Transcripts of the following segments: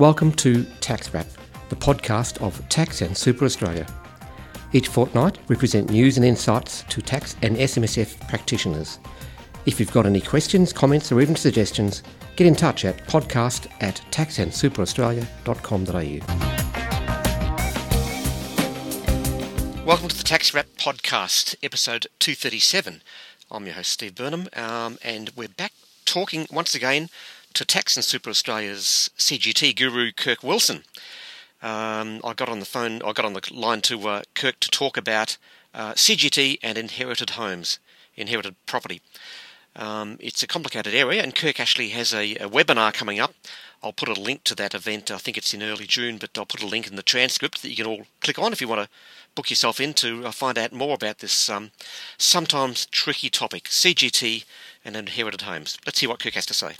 Welcome to Tax Wrap, the podcast of Tax and Super Australia. Each fortnight, we present news and insights to tax and SMSF practitioners. If you've got any questions, comments, or even suggestions, get in touch at podcast at taxandsuperaustralia.com.au. Welcome to the Tax Wrap podcast, episode 237. I'm your host, Steve Burnham, um, and we're back talking once again to Tax and Super Australia's CGT guru, Kirk Wilson. Um, I got on the phone, I got on the line to uh, Kirk to talk about uh, CGT and inherited homes, inherited property. Um, it's a complicated area, and Kirk actually has a, a, webinar coming up. I'll put a link to that event. I think it's in early June, but I'll put a link in the transcript that you can all click on if you want to book yourself in to uh, find out more about this um, sometimes tricky topic CGT and inherited homes. Let's hear what Kirk has to say.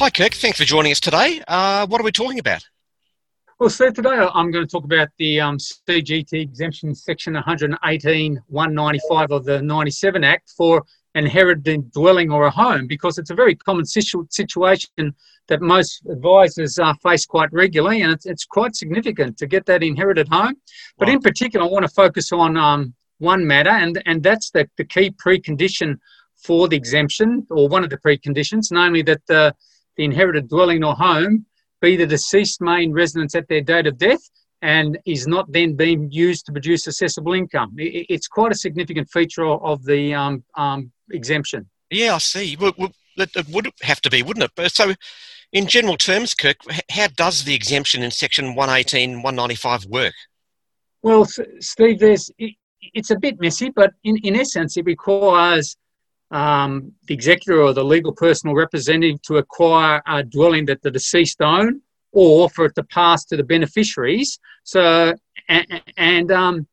Hi, Kirk. Thanks for joining us today. Uh, what are we talking about? Well, so today I'm going to talk about the um, CGT exemption section 118 195 of the 97 Act for inherited dwelling or a home because it's a very common situ- situation that most advisors uh, face quite regularly and it's, it's, quite significant to get that inherited home. But right. in particular, I want to focus on um, one matter and, and that's the, the key precondition for the exemption or one of the preconditions, namely that the the inherited dwelling or home be the deceased main residence at their date of death and is not then being used to produce assessable income. It's quite a significant feature of the um, um, exemption. Yeah, I see. Well, it would have to be, wouldn't it? So, in general terms, Kirk, how does the exemption in Section 118, 195 work? Well, Steve, there's it's a bit messy, but in, in essence, it requires um, the executor or the legal personal representative to acquire a dwelling that the deceased own or for it to pass to the beneficiaries. So, and, and, um,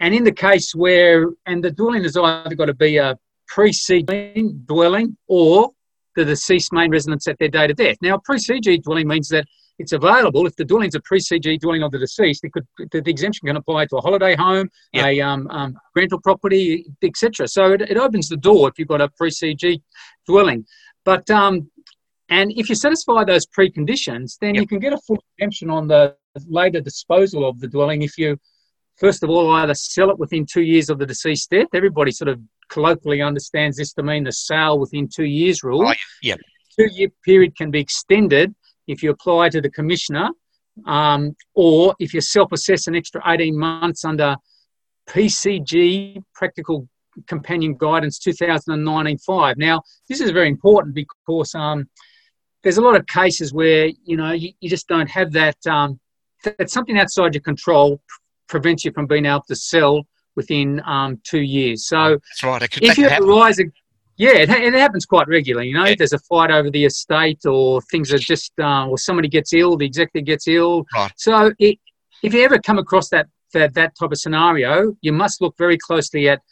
and in the case where, and the dwelling has either got to be a preceding dwelling or the deceased main residence at their date of death. Now, a pre-CGT dwelling means that it's available. If the dwelling's a pre-CGT dwelling of the deceased, it could, the, the exemption can apply to a holiday home, yep. a um, um, rental property, etc. So it, it, opens the door if you've got a pre-CGT dwelling. But um, and if you satisfy those preconditions, then yep. you can get a full exemption on the later disposal of the dwelling if you, first of all, either sell it within two years of the deceased death. Everybody sort of colloquially understands this to mean the sale within two years rule. Oh, yeah. Two year period can be extended if you apply to the commissioner, um, or if you self assess an extra 18 months under PCG, Practical Compliance Guidance 2019 5. Now, this is very important because um, there's a lot of cases where you know you, you just don't have that. Um, that something outside your control prevents you from being able to sell within um, two years. So, that's right. if you have a rising yeah, it, it, happens quite regularly. You know, yeah. there's a fight over the estate, or things are just, uh, or somebody gets ill, the executive gets ill. Right. So, it, if you ever come across that, that that type of scenario, you must look very closely at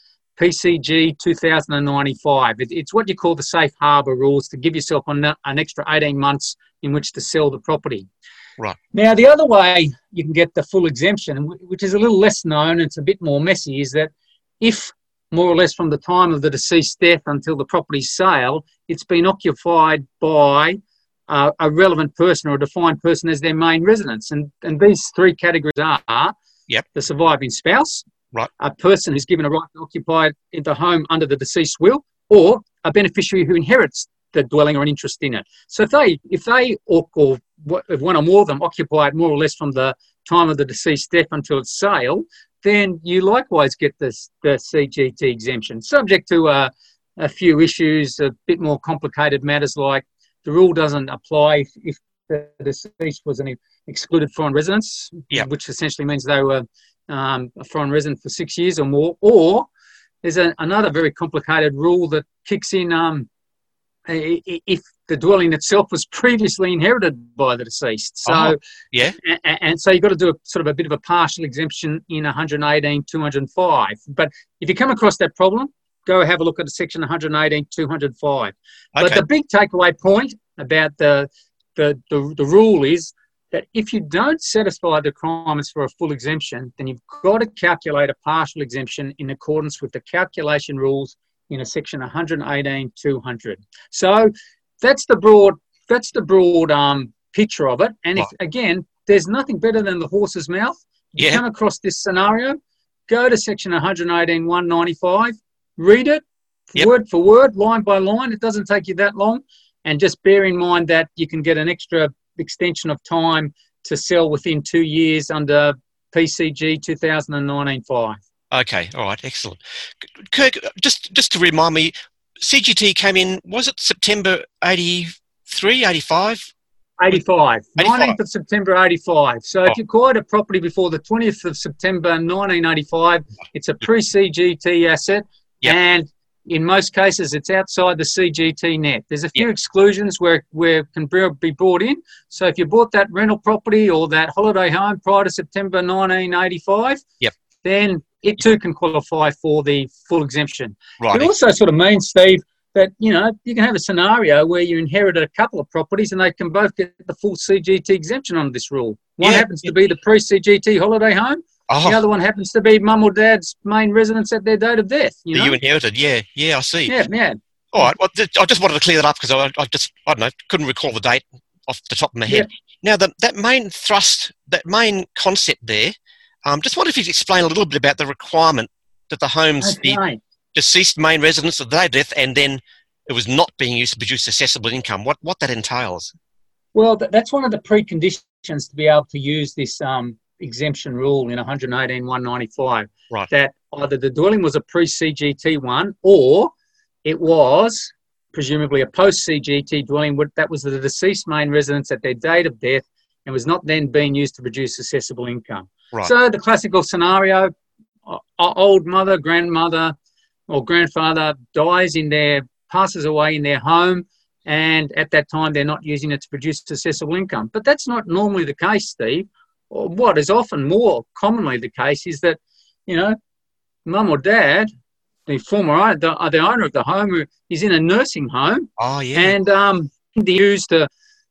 PCG 2095. It, it's what you call the safe harbour rules to give yourself an, an extra 18 months in which to sell the property. Right. Now, the other way you can get the full exemption, which is a little less known, and it's a bit more messy, is that if more or less from the time of the deceased death until the property sale, it's been occupied by uh, a relevant person or a defined person as their main residence. And, and these three categories are yep. the surviving spouse, right. a person who's given a right to occupy the home under the deceased will, or a beneficiary who inherits the dwelling or an interest in it. So if they, if they or, or if one or more of them occupy it more or less from the time of the deceased death until its sale, then you likewise get this, the CGT exemption, subject to uh, a few issues, a bit more complicated matters like the rule doesn't apply if, if the deceased was an excluded foreign resident, yep. which essentially means they were um, a foreign resident for six years or more, or there's a, another very complicated rule that kicks in um, if the dwelling itself was previously inherited by the deceased. So, uh-huh. yeah. And, and, so you've got to do a sort of a bit of a partial exemption in 118, 205. But if you come across that problem, go have a look at section 118, 205. Okay. But the big takeaway point about the, the, the, the rule is that if you don't satisfy the requirements for a full exemption, then you've got to calculate a partial exemption in accordance with the calculation rules in a section 118 200. So that's the broad that's the broad um, picture of it. And if again, there's nothing better than the horse's mouth. You Yeah. come across this scenario, go to section 118 195, read it Yep. word for word, line by line. It doesn't take you that long. And just bear in mind that you can get an extra extension of time to sell within two years under PCG 2019-5. Okay, all right, excellent. Kirk, just just to remind me, CGT came in, was it September 83, 85? 85, 85. 19th of September 85. So Oh. if you acquired a property before the 20th of September 1985, it's a pre-CGT asset, Yep. and in most cases, it's outside the CGT net. There's a few Yep. exclusions where where it can be brought in. So if you bought that rental property or that holiday home prior to September 1985, Yep. then it too can qualify for the full exemption. Right. It also sort of means, Steve, that you know you can have a scenario where you inherited a couple of properties and they can both get the full CGT exemption under this rule. One Yeah, happens to be the pre-CGT holiday home. Oh, The other one happens to be mum or dad's main residence at their date of death. You know? you inherited, yeah, yeah, I see. yeah, yeah. All right, well, I just wanted to clear that up because I, I just, I don't know, couldn't recall the date off the top of my head. Now, the, that main thrust, that main concept there, um, just wonder if you could explain a little bit about the requirement that the homes be Okay. deceased main residence of their death and then it was not being used to produce assessable income. What, what that entails? Well, that's one of the preconditions to be able to use this um, exemption rule in 118 195. Right. That either the dwelling was a pre CGT one or it was presumably a post CGT dwelling that was the deceased main residence at their date of death and was not then being used to produce assessable income. Right. So the classical scenario old mother, grandmother, or grandfather dies in their, passes away in their home and at that time they're not using it to produce assessable income. But that's not normally the case, Steve. Or What is often more commonly the case is that, you know, mum or dad, the former owner, the, the owner of the home, who is in a nursing home Oh, yeah. and um, they used to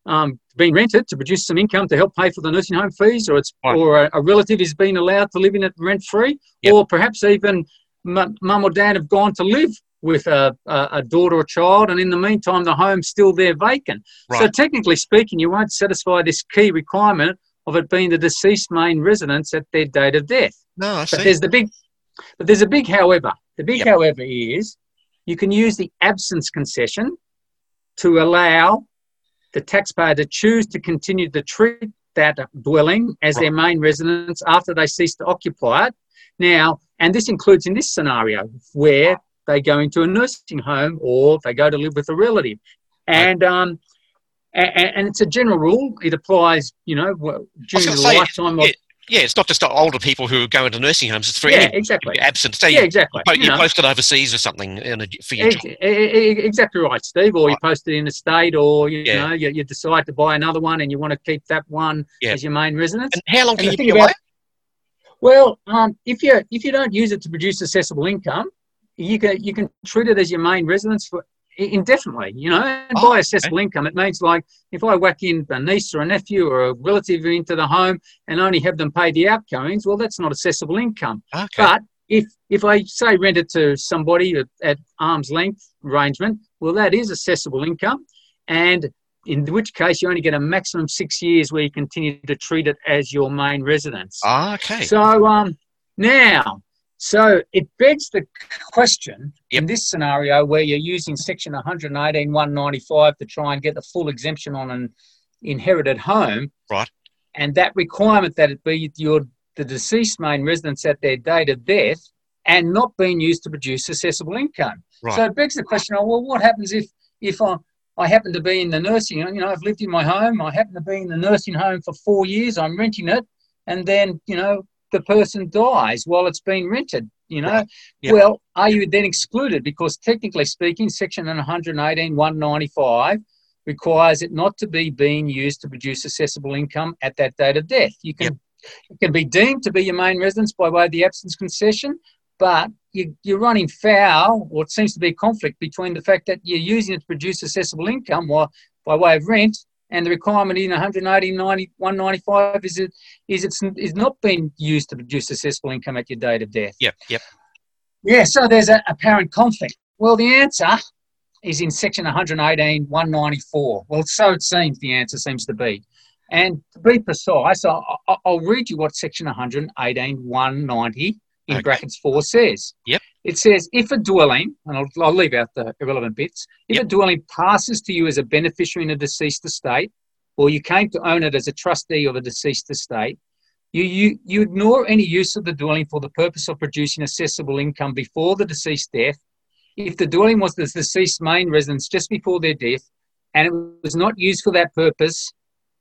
um, being rented to produce some income to help pay for the nursing home fees, or it's Right. or a, a relative is being allowed to live in it rent free, Yep. or perhaps even mum or dad have gone to live with a, a, a daughter or child, and in the meantime the home's still there vacant. So technically speaking, you won't satisfy this key requirement of it being the deceased main residence at their date of death. no, I But see. there's the big, but there's a big however. The big Yep. however is you can use the absence concession to allow the taxpayer to choose to continue to treat that dwelling as their main residence after they cease to occupy it. Now, and this includes in this scenario where they go into a nursing home or they go to live with a relative. And um, and, and it's a general rule. It applies, you know, during the lifetime of yeah, it's not just older people who go into nursing homes. It's for yeah, exactly. absent. Yeah, you, exactly. You you know. posted overseas or something in a, for your Ex- job. exactly right, Steve. Or you Right. post it in a state, or you Yeah. know, you, you decide to buy another one and you want to keep that one Yeah. as your main residence. And how long can the you be away? Well, um, if you if you don't use it to produce assessable income, you can you can treat it as your main residence for indefinitely. You know, and Oh, by assessable income, it means like if I whack in a niece or a nephew or a relative into the home and only have them pay the outgoings, well, that's not assessable income. Okay. But if if I say rent it to somebody at, at arm's length arrangement, well, that is assessable income, and in which case you only get a maximum six years where you continue to treat it as your main residence. Ah, okay. So um, now, so it begs the question Yep. in this scenario where you're using section 118 195 to try and get the full exemption on an inherited home, Right. And that requirement that it be your the deceased main residence at their date of death and not being used to produce assessable income. Right. So it begs the question: oh, Well, what happens if if I I happen to be in the nursing, you know, I've lived in my home. I happen to be in the nursing home for four years. I'm renting it, and then you know the person dies while it's being rented. You know, Right. Yep. well, are you then excluded? Because technically speaking, Section 118 195 requires it not to be being used to produce assessable income at that date of death. You can it can be deemed to be your main residence by way of the absence concession, but you, you're running foul, or it seems to be a conflict between the fact that you're using it to produce assessable income or by way of rent, and the requirement in 180, 90, 195 is it is it's is not being used to produce assessable income at your date of death. Yep, yep. Yeah, so there's a apparent conflict. Well, the answer is in section 118, 194. Well, so it seems the answer seems to be. And to be precise, I'll, I'll read you what section 118, 190 in okay. brackets 4 says. Yep. It says if a dwelling, and I'll, I'll leave out the irrelevant bits, if yep. a dwelling passes to you as a beneficiary in a deceased estate, or you came to own it as a trustee of a deceased estate, you, you, you ignore any use of the dwelling for the purpose of producing assessable income before the deceased death. If the dwelling was the deceased's main residence just before their death and it was not used for that purpose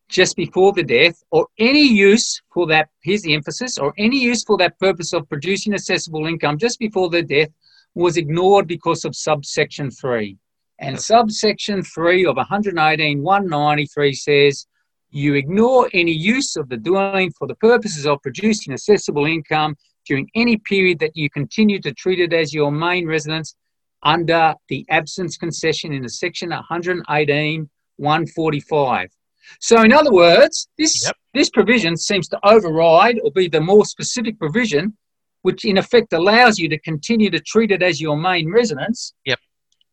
just before the death, or any use for that, here's the emphasis, or any use for that purpose of producing assessable income just before the death was ignored because of subsection 3. And subsection 3 of 118 193 says you ignore any use of the dwelling for the purposes of producing assessable income during any period that you continue to treat it as your main residence under the absence concession in the section 118 145. So, in other words, this, yep. this provision seems to override or be the more specific provision, which in effect allows you to continue to treat it as your main residence, yep.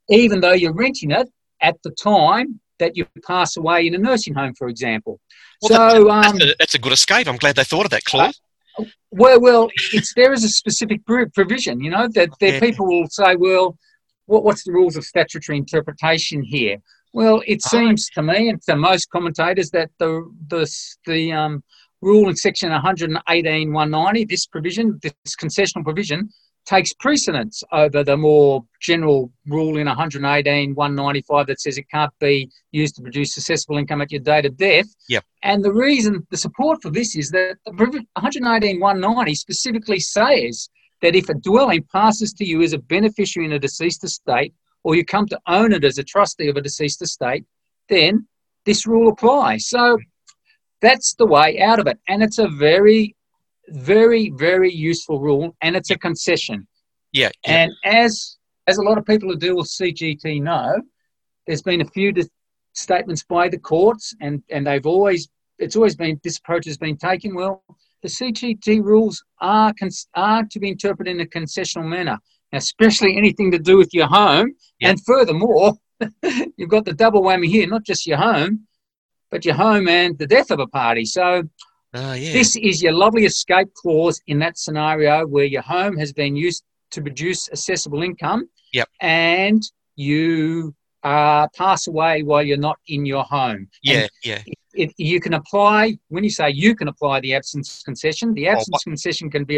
even though you're renting it at the time that you pass away in a nursing home, for example. Well, so that, that's, um, a, that's, a, good escape. I'm glad they thought of that clause. Uh, well, well, it's there is a specific provision. You know that there, people will say, well, what, what's the rules of statutory interpretation here? Well, it seems to me and to most commentators that the the the um, rule in section 118 190, this provision, this concessional provision, takes precedence over the more general rule in 118 195 that says it can't be used to produce assessable income at your date of death. Yep. And the reason, the support for this is that 118 190 specifically says that if a dwelling passes to you as a beneficiary in a deceased estate, or you come to own it as a trustee of a deceased estate, then this rule applies. So that's the way out of it. And it's a very very, very useful rule, and it's a concession. Yeah. yeah. And as as a lot of people who deal with CGT know, there's been a few statements by the courts, and and they've always it's always been this approach has been taken. Well, the CGT rules are are to be interpreted in a concessional manner, especially anything to do with your home. Yeah. And furthermore, you've got the double whammy here: not just your home, but your home and the death of a party. So uh, yeah. This is your lovely escape clause in that scenario where your home has been used to produce assessable income. Yep. And you uh, pass away while you're not in your home. Yeah, and yeah. It, you can apply, when you say you can apply the absence concession, the absence oh, concession can be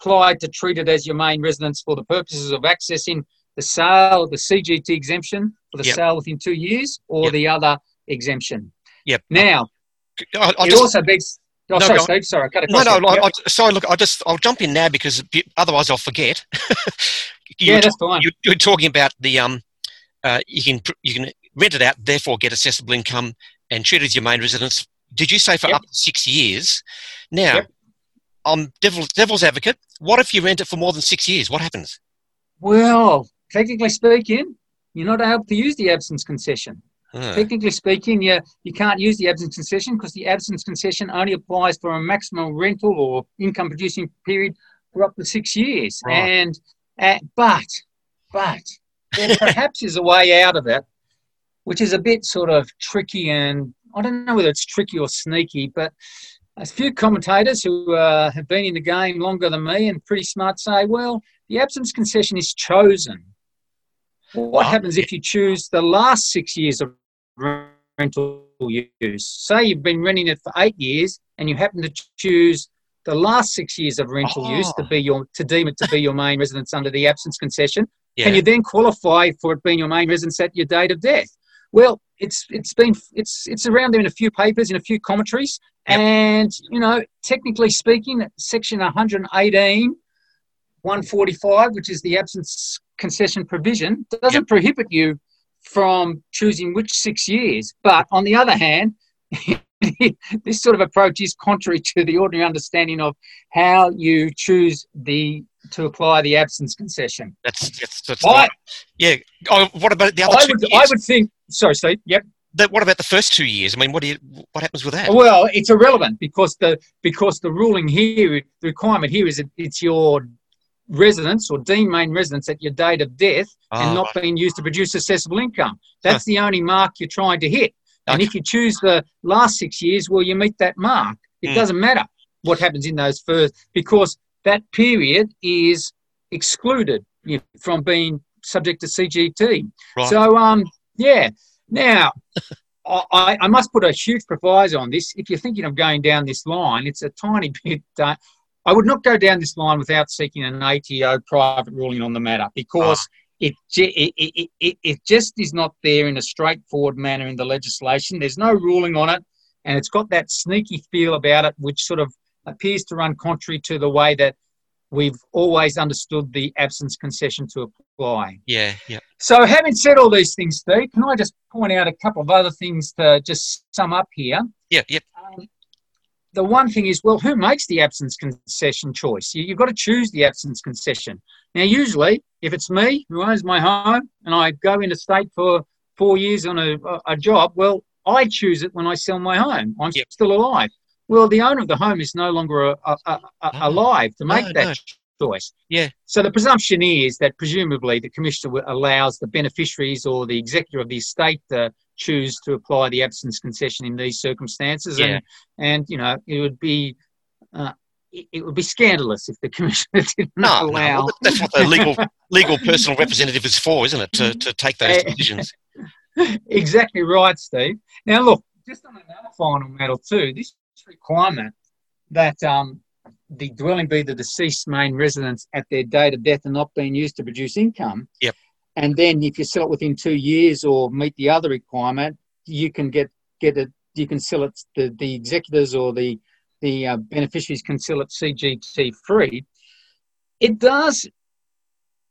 applied to treat it as your main residence for the purposes of accessing the sale, the CGT exemption for the yep. sale within two years, or yep. the other exemption. Yep. Now, I, I it just, also begs Oh, no, sorry, Steve. Sorry, I cut No, no. Yep. I, sorry. Look, I just I'll jump in now because otherwise I'll forget. you yeah, that's fine. You, you're talking about the um, uh, you can you can rent it out, therefore get assessable income and treat it as your main residence. Did you say for yep. up to six years? Now, yep. I'm devil's devil's advocate. What if you rent it for more than six years? What happens? Well, technically speaking, you're not able to use the absence concession. Technically speaking, you, you can't use the absence concession because the absence concession only applies for a maximum rental or income producing period for up to six years. Right. And uh, but but there perhaps is a way out of it, which is a bit sort of tricky and I don't know whether it's tricky or sneaky, but a few commentators who uh, have been in the game longer than me and pretty smart say, well, the absence concession is chosen. What happens if you choose the last six years of rental use. Say you've been renting it for eight years and you happen to choose the last six years of rental oh. use to be your to deem it to be your main residence under the absence concession. Yeah. Can you then qualify for it being your main residence at your date of death? Well, it's it's been it's it's around there in a few papers in a few commentaries, yep. and you know, technically speaking, section 118, 145, which is the absence concession provision, doesn't yep. prohibit you from choosing which six years. But on the other hand, this sort of approach is contrary to the ordinary understanding of how you choose the to apply the absence concession. That's that's, that's I, yeah. Oh, what about the other I would, years? I would think. Sorry, Steve. Yep. what about the first two years? I mean, what do you, what happens with that? Well, it's irrelevant because the because the ruling here, the requirement here is that it's your residence or deemed main residence at your date of death Oh, and not right. being used to produce assessable income. That's the only mark you're trying to hit. And if you choose the last six years, well, you meet that mark. It Mm. doesn't matter what happens in those first, because that period is excluded you know, from being subject to CGT. Right. So, um, yeah. Now, I, I must put a huge proviso on this. If you're thinking of going down this line, it's a tiny bit. Uh, I would not go down this line without seeking an ATO private ruling on the matter because it, it, it, it, it just is not there in a straightforward manner in the legislation. There's no ruling on it, and it's got that sneaky feel about it, which sort of appears to run contrary to the way that we've always understood the absence concession to apply. Yeah, yeah. So, having said all these things, Steve, can I just point out a couple of other things to just sum up here? Yeah, yeah. Um, the one thing is, well, who makes the absence concession choice? You, you've got to choose the absence concession. Now, usually, if it's me who owns my home and I go interstate for four years on a, a, a job, well, I choose it when I sell my home. I'm Yep. still alive. Well, the owner of the home is no longer a, a, a, a- Oh. alive to make No, that no. choice. Yeah. So the presumption is that presumably the commissioner allows the beneficiaries or the executor of the estate to choose to apply the absence concession in these circumstances. Yeah. And and you know it would be. Uh, it would be scandalous if the commissioner did not no, allow. well, that's what the legal legal personal representative is for, isn't it? To, to take those Eh, decisions. exactly right, Steve. Now, look, just on another final matter too, this requirement that um, the dwelling be the deceased's main residence at their date of death and not being used to produce income. Yep. And then, if you sell it within two years or meet the other requirement, you can get get it. You can sell it. The the executors or the the uh, beneficiaries can sell it CGT free. It does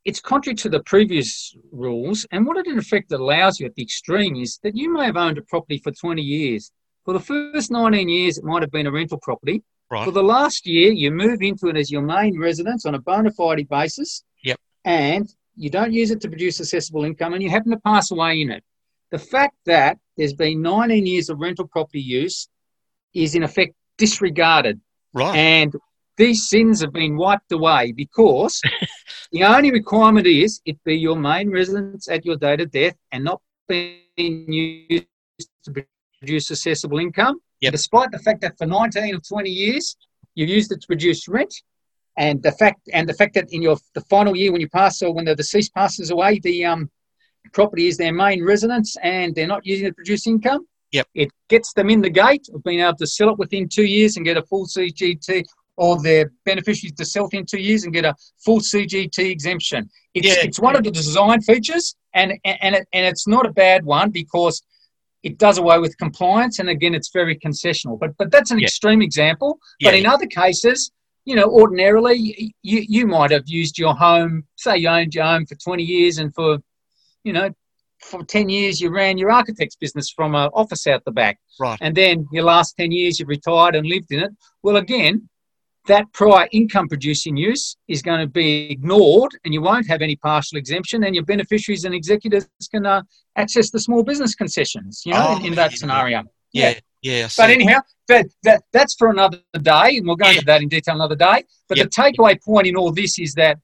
it's contrary to the previous rules, and what it in effect allows you at the extreme is that you may have owned a property for 20 years. For the first 19 years, it might have been a rental property. Right. For the last year, you move into it as your main residence on a bona fide basis. Yep. And you don't use it to produce assessable income, and you happen to pass away in it. The fact that there's been 19 years of rental property use is in effect disregarded Right. and these sins have been wiped away because the only requirement is it be your main residence at your date of death and not being used to produce assessable income. Yep. Despite the fact that for 19 or 20 years you've used it to produce rent, and the fact and the fact that in your the final year when you pass or when the deceased passes away, the um, property is their main residence and they're not using it to produce income. Yep. It gets them in the gate of being able to sell it within two years and get a full CGT, or their beneficiaries to sell within two years and get a full CGT exemption. It's, Yeah. it's one of the design features, and and it, and it's not a bad one because it does away with compliance, and again, it's very concessional. But but that's an Yeah. extreme example. Yeah, But in other cases, you know, ordinarily you you might have used your home. Say you owned your home for twenty years, and for you know. For 10 years, you ran your architect's business from an office out the back. Right. And then your last 10 years, you've retired and lived in it. Well, again, that prior income producing use is going to be ignored and you won't have any partial exemption and your beneficiaries and executors can uh, access the small business concessions you know Oh, in, in that yeah. scenario yeah, yeah. See. but anyhow that, that that's for another day and we'll go Yeah. into that in detail another day but Yep. the takeaway point in all this is that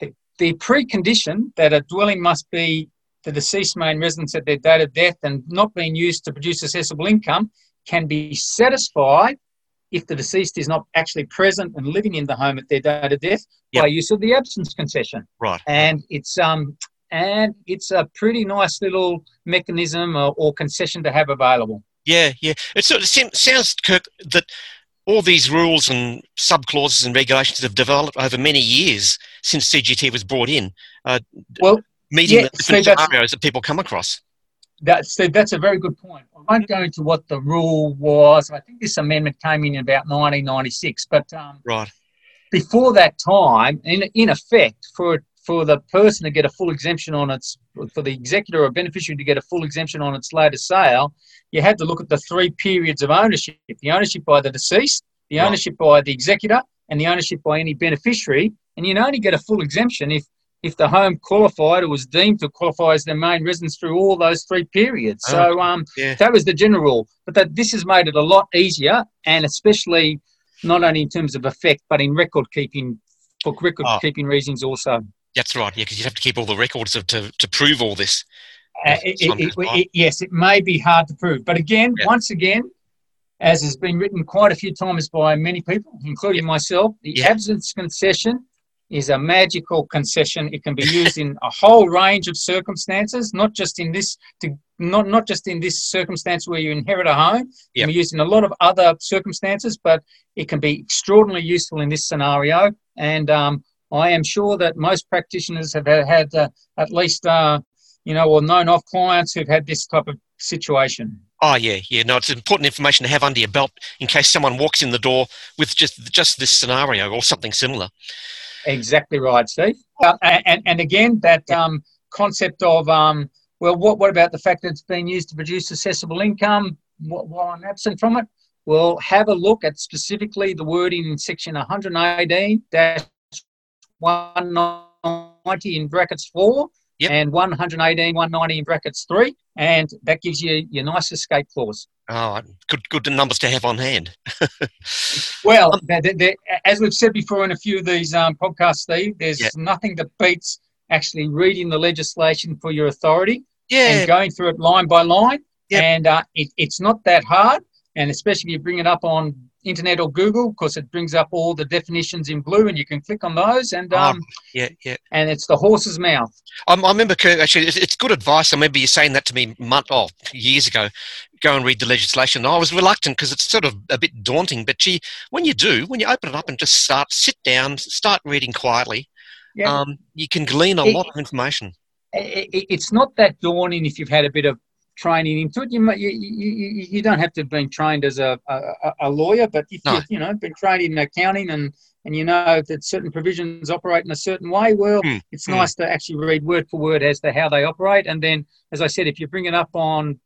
the, the precondition that a dwelling must be the deceased main residence at their date of death and not being used to produce assessable income can be satisfied if the deceased is not actually present and living in the home at their date of death Yep. by use of the absence concession. right. And it's um and it's a pretty nice little mechanism or, or concession to have available. Yeah, yeah. It sort of sounds, Kirk, that all these rules and sub clauses and regulations have developed over many years since CGT was brought in, uh, Well, meeting Yeah, the different so scenarios that people come across. That's that's a very good point. I won't go into what the rule was. I think this amendment came in about 1996, but um, Right. before that time, in in effect, for for the person to get a full exemption on its for the executor or beneficiary to get a full exemption on its later sale, you had to look at the three periods of ownership: the ownership by the deceased, the Right. ownership by the executor, and the ownership by any beneficiary. And you only get a full exemption if if the home qualified or was deemed to qualify as their main residence through all those three periods. Oh, So um, yeah. that was the general rule. But that this has made it a lot easier, and especially not only in terms of effect, but in record keeping for record Oh. keeping reasons also. That's right. Yeah, because you'd have to keep all the records of, to to prove all this. Uh, Yes, it- it- yes, it may be hard to prove, but again, Yeah. once again, as has been written quite a few times by many people, including myself, the Yeah. absence concession is a magical concession. It can be used in a whole range of circumstances, not just in this to not not just in this circumstance where you inherit a home. It Yeah. can be used in a lot of other circumstances, but it can be extraordinarily useful in this scenario. And um, I am sure that most practitioners have had, had uh, at least uh, you know, or known of clients who've had this type of situation. Oh yeah, yeah. No, it's important information to have under your belt in case someone walks in the door with just just this scenario or something similar. Exactly right, Steve. Uh, and, and again, that um, concept of, um, well, what, what about the fact that it's being used to produce assessable income while I'm absent from it? Well, have a look at specifically the wording in section 118 190 in brackets 4 Yep. and 118 190 in brackets 3, and that gives you your nice escape clause. Oh, good good numbers to have on hand. Well, there- there- there- as we've said before in a few of these um, podcasts, Steve, there's Yeah. nothing that beats actually reading the legislation for your authority Yeah, and going through it line by line. Yep. And uh, it, it's not that hard. And especially if you bring it up on internet or Google, because it brings up all the definitions in blue, and you can click on those. And Oh, um, yeah, yeah. and it's the horse's mouth. I, I remember Kirk, actually. It's, it's good advice. I remember you saying that to me month, oh, years ago. Go and read the legislation. I was reluctant because it's sort of a bit daunting. But gee, when you do, when you open it up and just start, sit down, start reading quietly, Yeah. um, you can glean a It- lot of information. I- I- it's not that daunting if you've had a bit of training into it. You might, you, you, you- don't have to have been trained as a, a, a lawyer, but if No. you you know been trained in accounting and and you know that certain provisions operate in a certain way, well, Hmm, it's hmm. nice to actually read word for word as to how they operate. And then, as I said, if you bring it up on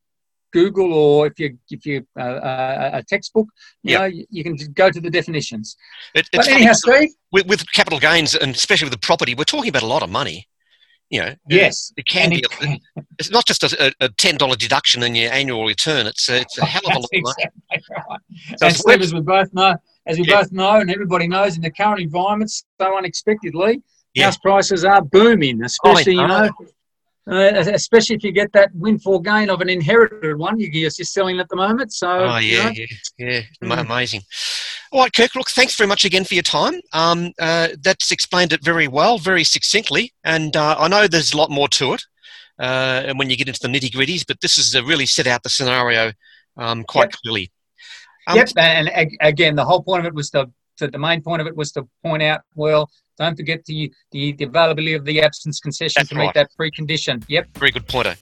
Google or if you if you uh, uh, a textbook, you Yep. know, you, can go to the definitions. It, But anyhow, Steve, with, with capital gains and especially with the property, we're talking about a lot of money. You know, yes, it can and be. it- A, it's not just a, a ten dollar deduction in your annual return. It's a, it's a hell of a lot of money. Exactly right. So and Steve, as we both know, as we Yeah. both know, and everybody knows, in the current environment, so unexpectedly, Yeah. house prices are booming. Especially, you know. know, uh, especially if you get that windfall gain of an inherited one, you- you're just selling at the moment. So, Oh you yeah, know, yeah, yeah, Mm. amazing. All right, Kirk. Look, thanks very much again for your time. Um, uh, that's explained it very well, very succinctly, and uh, I know there's a lot more to it. Uh, and when you get into the nitty gritties, but this is really set out the scenario um, quite Yep. clearly. Um, yep. And ag- again, the whole point of it was to, to the main point of it was to point out, well, don't forget the the, the availability of the absence concession That's to meet that precondition. Yep. Very good pointer.